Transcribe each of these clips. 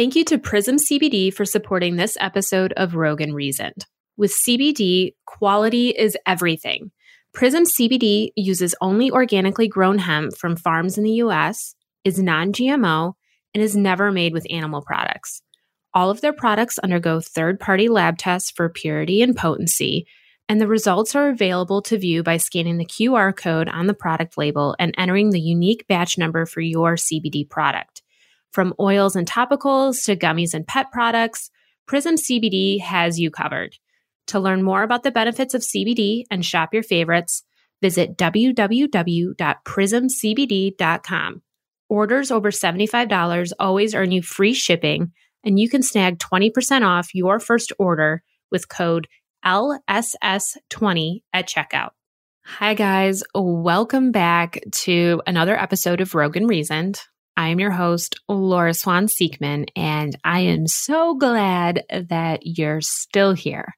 Thank you to Prism CBD for supporting this episode of Rogue and Reasoned. With CBD, quality is everything. Prism CBD uses only organically grown hemp from farms in the US, is non GMO, and is never made with animal products. All of their products undergo third party lab tests for purity and potency, and the results are available to view by scanning the QR code on the product label and entering the unique batch number for your CBD product. From oils and topicals to gummies and pet products, Prism CBD has you covered. To learn more about the benefits of CBD and shop your favorites, visit www.prismcbd.com. Orders over $75 always earn you free shipping, and you can snag 20% off your first order with code LSS20 at checkout. Hi, guys. Welcome back to another episode of Rogue and Reasoned. I am your host, Laura Swan Siekman, and I am so glad that you're still here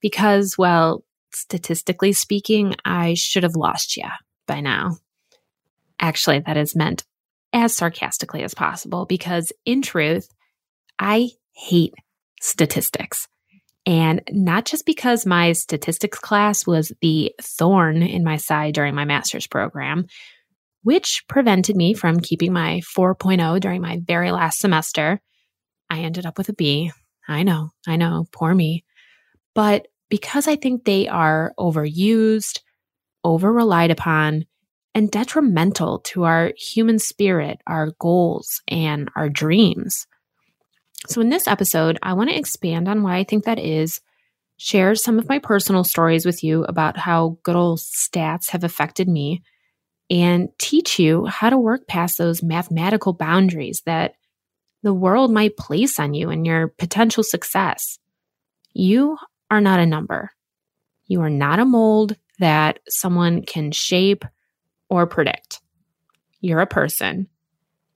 because, well, statistically speaking, I should have lost you by now. Actually, that is meant as sarcastically as possible because, in truth, I hate statistics. And not just because my statistics class was the thorn in my side during my master's program, which prevented me from keeping my 4.0 during my very last semester. I ended up with a B. I know, I know, poor me. But because I think they are overused, over relied upon, and detrimental to our human spirit, our goals, and our dreams. So, in this episode, I want to expand on why I think that is, share some of my personal stories with you about how good old stats have affected me, and teach you how to work past those mathematical boundaries that the world might place on you and your potential success. You are not a number. You are not a mold that someone can shape or predict. You're a person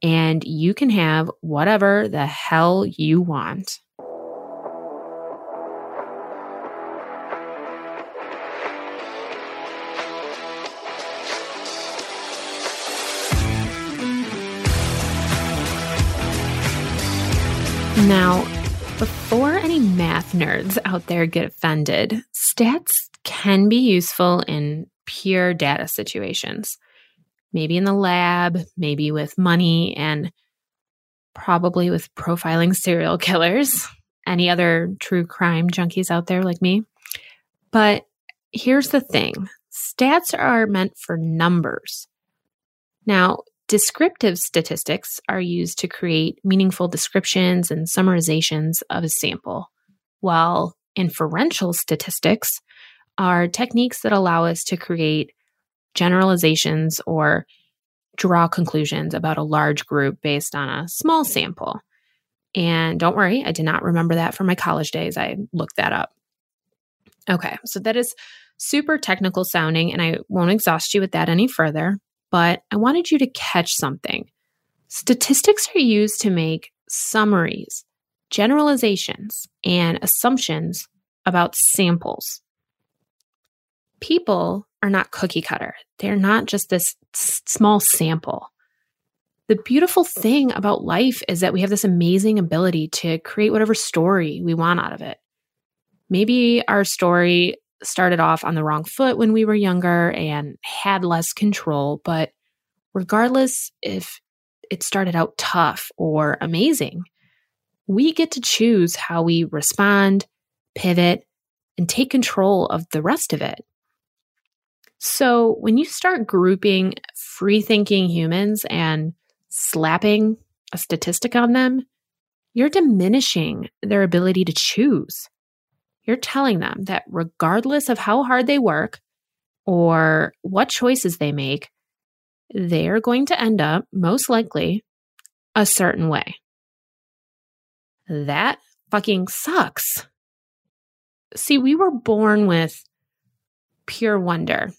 and you can have whatever the hell you want. Now, before any math nerds out there get offended, stats can be useful in pure data situations maybe in the lab, maybe with money, and probably with profiling serial killers, any other true crime junkies out there like me. But here's the thing stats are meant for numbers. Now, descriptive statistics are used to create meaningful descriptions and summarizations of a sample, while inferential statistics are techniques that allow us to create generalizations or draw conclusions about a large group based on a small sample. And don't worry, I did not remember that from my college days. I looked that up. Okay, so that is super technical sounding, and I won't exhaust you with that any further, but I wanted you to catch something. Statistics are used to make summaries, generalizations, and assumptions about samples. People are not cookie cutter. They're not just this s- small sample. The beautiful thing about life is that we have this amazing ability to create whatever story we want out of it. Maybe our story started off on the wrong foot when we were younger and had less control, but regardless if it started out tough or amazing, we get to choose how we respond, pivot, and take control of the rest of it. So when you start grouping free thinking humans and slapping a statistic on them, you're diminishing their ability to choose. You're telling them that regardless of how hard they work or what choices they make, they're going to end up, most likely, a certain way. That fucking sucks. See, we were born with pure wonder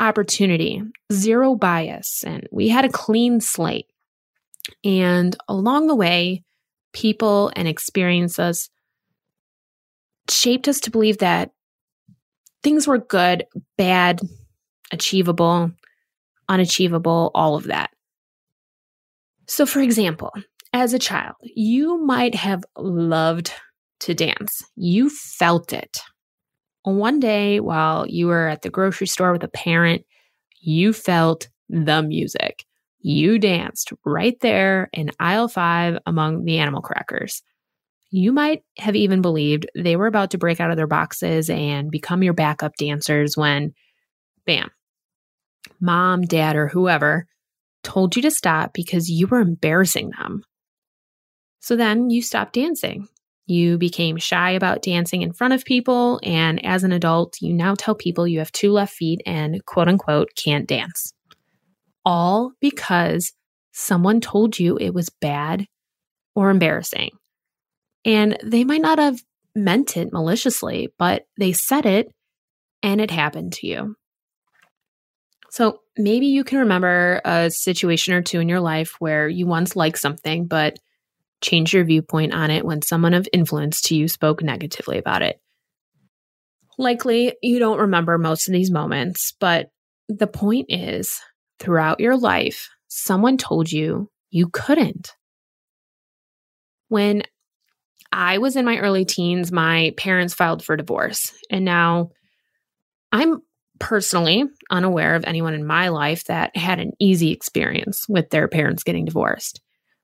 opportunity, zero bias, and we had a clean slate. And along the way, people and experiences shaped us to believe that things were good, bad, achievable, unachievable, all of that. So, for example, as a child, you might have loved to dance. You felt it. One day while you were at the grocery store with a parent, you felt the music. You danced right there in aisle five among the animal crackers. You might have even believed they were about to break out of their boxes and become your backup dancers when, bam, mom, dad, or whoever told you to stop because you were embarrassing them. So then you stopped dancing. You became shy about dancing in front of people. And as an adult, you now tell people you have two left feet and quote unquote can't dance all because someone told you it was bad or embarrassing. And they might not have meant it maliciously, but they said it and it happened to you. So maybe you can remember a situation or two in your life where you once liked something, but changed your viewpoint on it when someone of influence to you spoke negatively about it. Likely, you don't remember most of these moments, but the point is throughout your life, someone told you you couldn't. When I was in my early teens, my parents filed for divorce. And now I'm personally unaware of anyone in my life that had an easy experience with their parents getting divorced.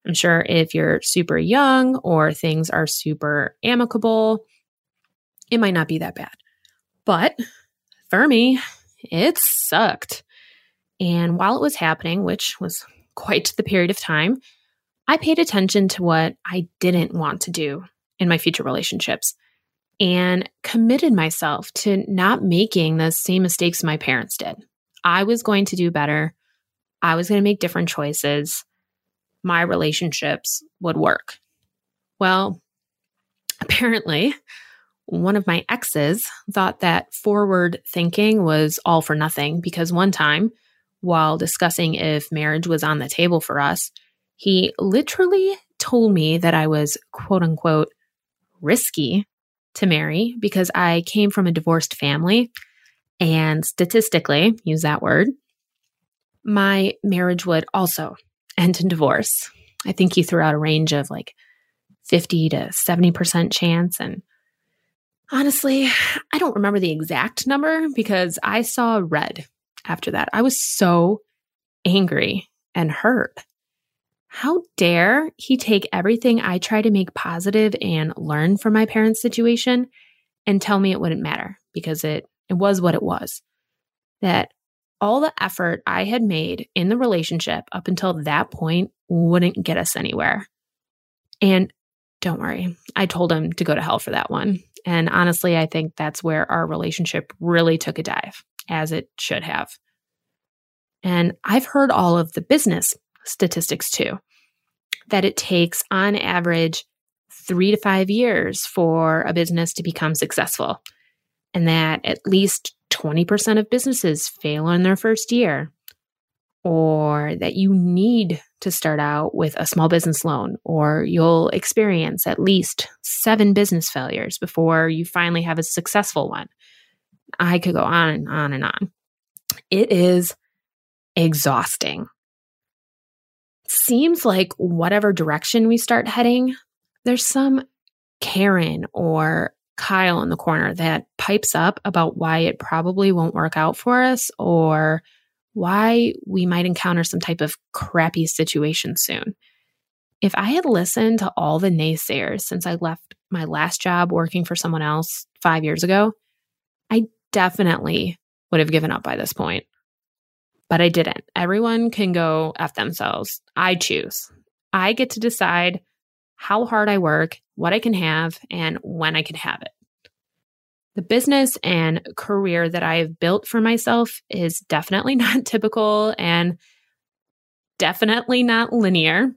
I'm sure if you're super young or things are super amicable, it might not be that bad. But for me, it sucked. And while it was happening, which was quite the period of time, I paid attention to what I didn't want to do in my future relationships and committed myself to not making the same mistakes my parents did. I was going to do better. I was going to make different choices. My relationships would work. Well, apparently, one of my exes thought that forward thinking was all for nothing because one time while discussing if marriage was on the table for us, he literally told me that I was quote unquote risky to marry because I came from a divorced family. And statistically, use that word, my marriage would also end in divorce. I think he threw out a range of like 50 to 70% chance. And honestly, I don't remember the exact number because I saw red after that. I was so angry and hurt. How dare he take everything I try to make positive and learn from my parents' situation and tell me it wouldn't matter because it, it was what it was. That all the effort I had made in the relationship up until that point wouldn't get us anywhere. And don't worry, I told him to go to hell for that one. And honestly, I think that's where our relationship really took a dive as it should have. And I've heard all of the business statistics too, that it takes on average three to five years for a business to become successful, and that at least 20% of businesses fail in their first year, or that you need to start out with a small business loan, or you'll experience at least seven business failures before you finally have a successful one. I could go on and on and on. It is exhausting. Seems like whatever direction we start heading, there's some Karen or Kyle in the corner that pipes up about why it probably won't work out for us or why we might encounter some type of crappy situation soon. If I had listened to all the naysayers since I left my last job working for someone else five years ago, I definitely would have given up by this point. But I didn't. Everyone can go F themselves. I choose. I get to decide how hard I work, what I can have, and when I can have it. The business and career that I have built for myself is definitely not typical and definitely not linear.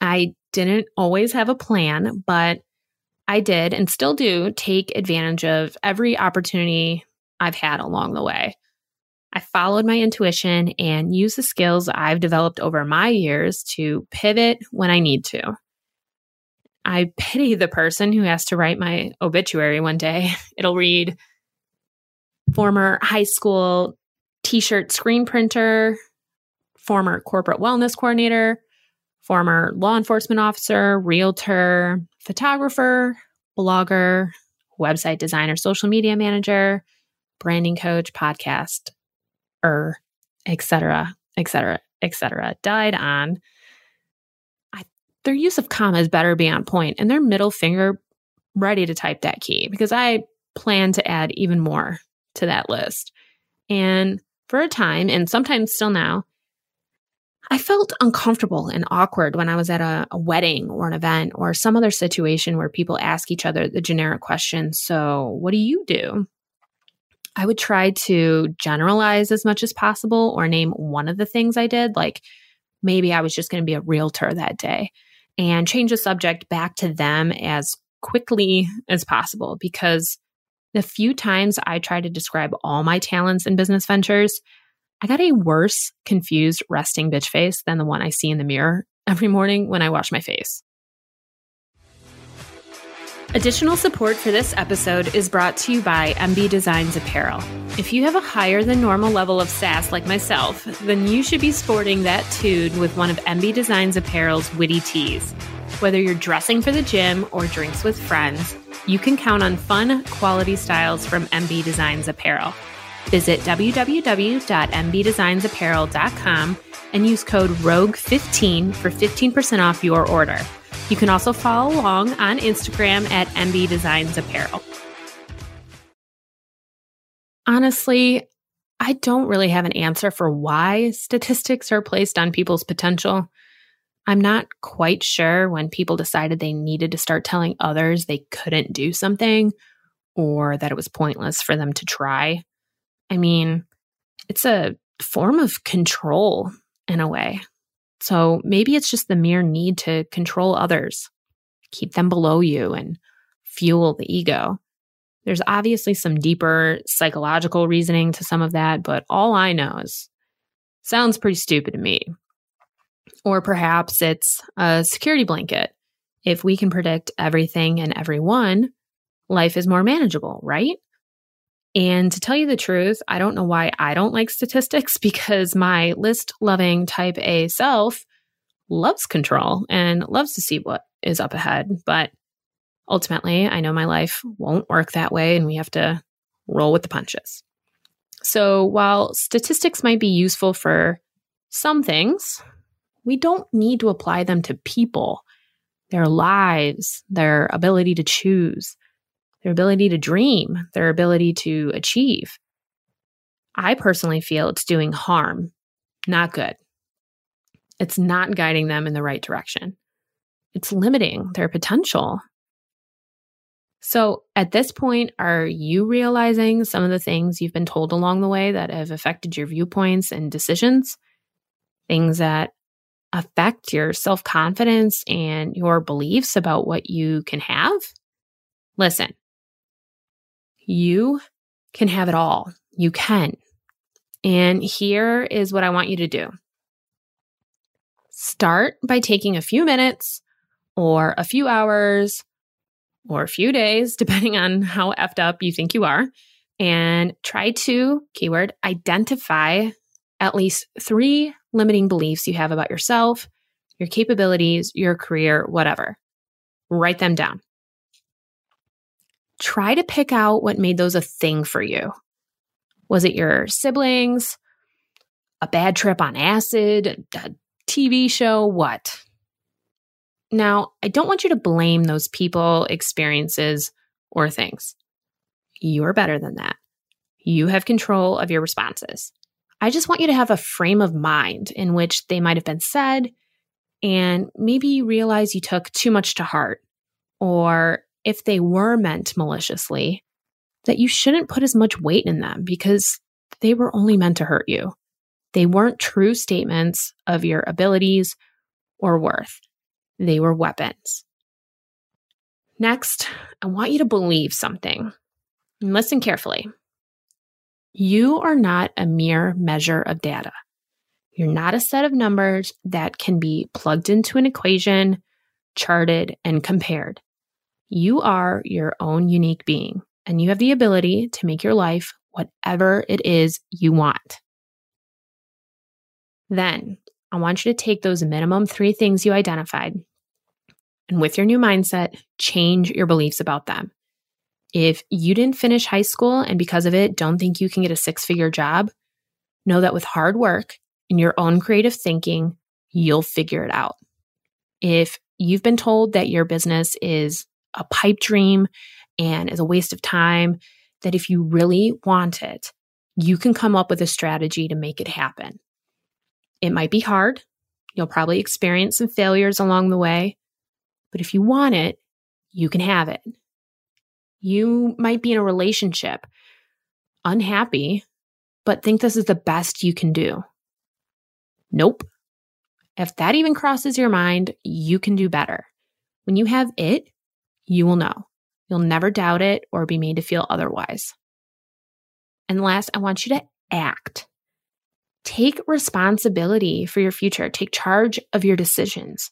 I didn't always have a plan, but I did and still do take advantage of every opportunity I've had along the way. I followed my intuition and used the skills I've developed over my years to pivot when I need to. I pity the person who has to write my obituary one day. It'll read former high school t shirt screen printer, former corporate wellness coordinator, former law enforcement officer, realtor, photographer, blogger, website designer, social media manager, branding coach, podcast, er, etc., etc., etc. Died on. I, their use of commas better be on point and their middle finger ready to type that key because I plan to add even more to that list. And for a time, and sometimes still now, I felt uncomfortable and awkward when I was at a, a, wedding or an event or some other situation where people ask each other the generic question So, what do you do? I would try to generalize as much as possible or name one of the things I did, like maybe I was just going to be a realtor that day, and change the subject back to them as quickly as possible because the few times I tried to describe all my talents in business ventures, I got a worse, confused, resting bitch face than the one I see in the mirror every morning when I wash my face. Additional support for this episode is brought to you by MB Designs Apparel. If you have a higher than normal level of sass like myself, then you should be sporting that tune with one of MB Designs Apparel's witty tees. Whether you're dressing for the gym or drinks with friends, you can count on fun, quality styles from MB Designs Apparel. Visit www.mbdesignsapparel.com and use code ROGUE15 for 15% off your order. You can also follow along on Instagram at MB Designs Apparel. Honestly, I don't really have an answer for why statistics are placed on people's potential. I'm not quite sure when people decided they needed to start telling others they couldn't do something or that it was pointless for them to try. I mean, it's a form of control in a way. So maybe it's just the mere need to control others, keep them below you, and fuel the ego. There's obviously some deeper psychological reasoning to some of that, but all I know is sounds pretty stupid to me. Or perhaps it's a security blanket. If we can predict everything and everyone, life is more manageable, right? And to tell you the truth, I don't know why I don't like statistics because my list loving type A self loves control and loves to see what is up ahead. But ultimately, I know my life won't work that way and we have to roll with the punches. So while statistics might be useful for some things, we don't need to apply them to people, their lives, their ability to choose their ability to dream, their ability to achieve. I personally feel it's doing harm, not good. It's not guiding them in the right direction. It's limiting their potential. So, at this point, are you realizing some of the things you've been told along the way that have affected your viewpoints and decisions? Things that affect your self confidence and your beliefs about what you can have? Listen, you can have it all. You can. And here is what I want you to do start by taking a few minutes or a few hours or a few days, depending on how effed up you think you are, and try to, keyword, identify at least three limiting beliefs you have about yourself, your capabilities, your career, whatever. Write them down try to pick out what made those a thing for you. Was it your siblings, a bad trip on acid, a TV show, what? Now, I don't want you to blame those people, experiences, or things. You're better than that. You have control of your responses. I just want you to have a frame of mind in which they might have been said, and maybe you realize you took too much to heart, or if they were meant maliciously, that you shouldn't put as much weight in them because they were only meant to hurt you. They weren't true statements of your abilities or worth, they were weapons. Next, I want you to believe something. Listen carefully. You are not a mere measure of data. You're not a set of numbers that can be plugged into an equation, charted, and compared. You are your own unique being, and you have the ability to make your life whatever it is you want. Then, I want you to take those minimum three things you identified and with your new mindset, change your beliefs about them. If you didn't finish high school and because of it don't think you can get a six figure job, know that with hard work and your own creative thinking, you'll figure it out. If you've been told that your business is a pipe dream and is a waste of time, that if you really want it, you can come up with a strategy to make it happen. It might be hard. You'll probably experience some failures along the way. But if you want it, you can have it. You might be in a relationship, unhappy, but think this is the best you can do. Nope. If that even crosses your mind, you can do better. When you have it, you will know. You'll never doubt it or be made to feel otherwise. And last, I want you to act. Take responsibility for your future. Take charge of your decisions.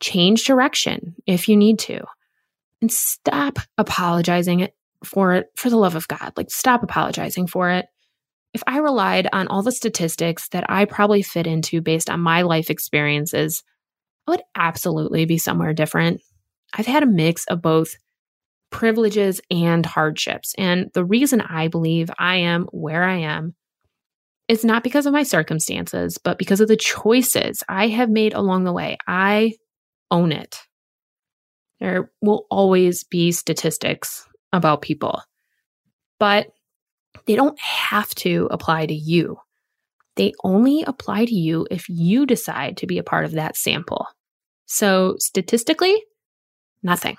Change direction if you need to. And stop apologizing for it for the love of God. Like, stop apologizing for it. If I relied on all the statistics that I probably fit into based on my life experiences, I would absolutely be somewhere different. I've had a mix of both privileges and hardships. And the reason I believe I am where I am is not because of my circumstances, but because of the choices I have made along the way. I own it. There will always be statistics about people, but they don't have to apply to you. They only apply to you if you decide to be a part of that sample. So, statistically, nothing.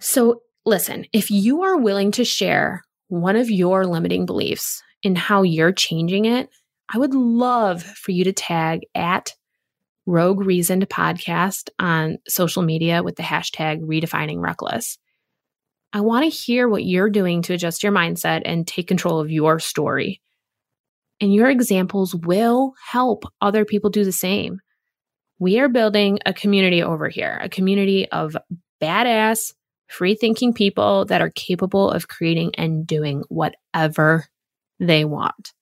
So, listen, if you are willing to share one of your limiting beliefs and how you're changing it, I would love for you to tag at Rogue Reasoned podcast on social media with the hashtag redefining reckless. I want to hear what you're doing to adjust your mindset and take control of your story. And your examples will help other people do the same. We are building a community over here, a community of badass, free thinking people that are capable of creating and doing whatever they want.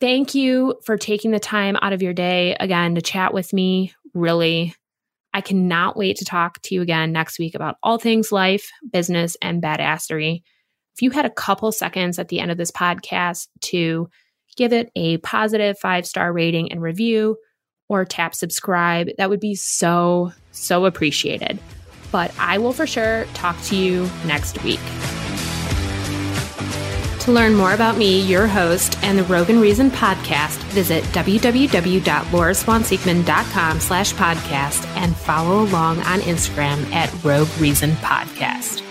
Thank you for taking the time out of your day again to chat with me. Really, I cannot wait to talk to you again next week about all things life, business, and badassery. If you had a couple seconds at the end of this podcast to give it a positive five star rating and review or tap subscribe, that would be so, so appreciated. But I will for sure talk to you next week. To learn more about me, your host, and the Rogue and Reason podcast, visit www.lauraswanseekman.com slash podcast and follow along on Instagram at Rogue Reason Podcast.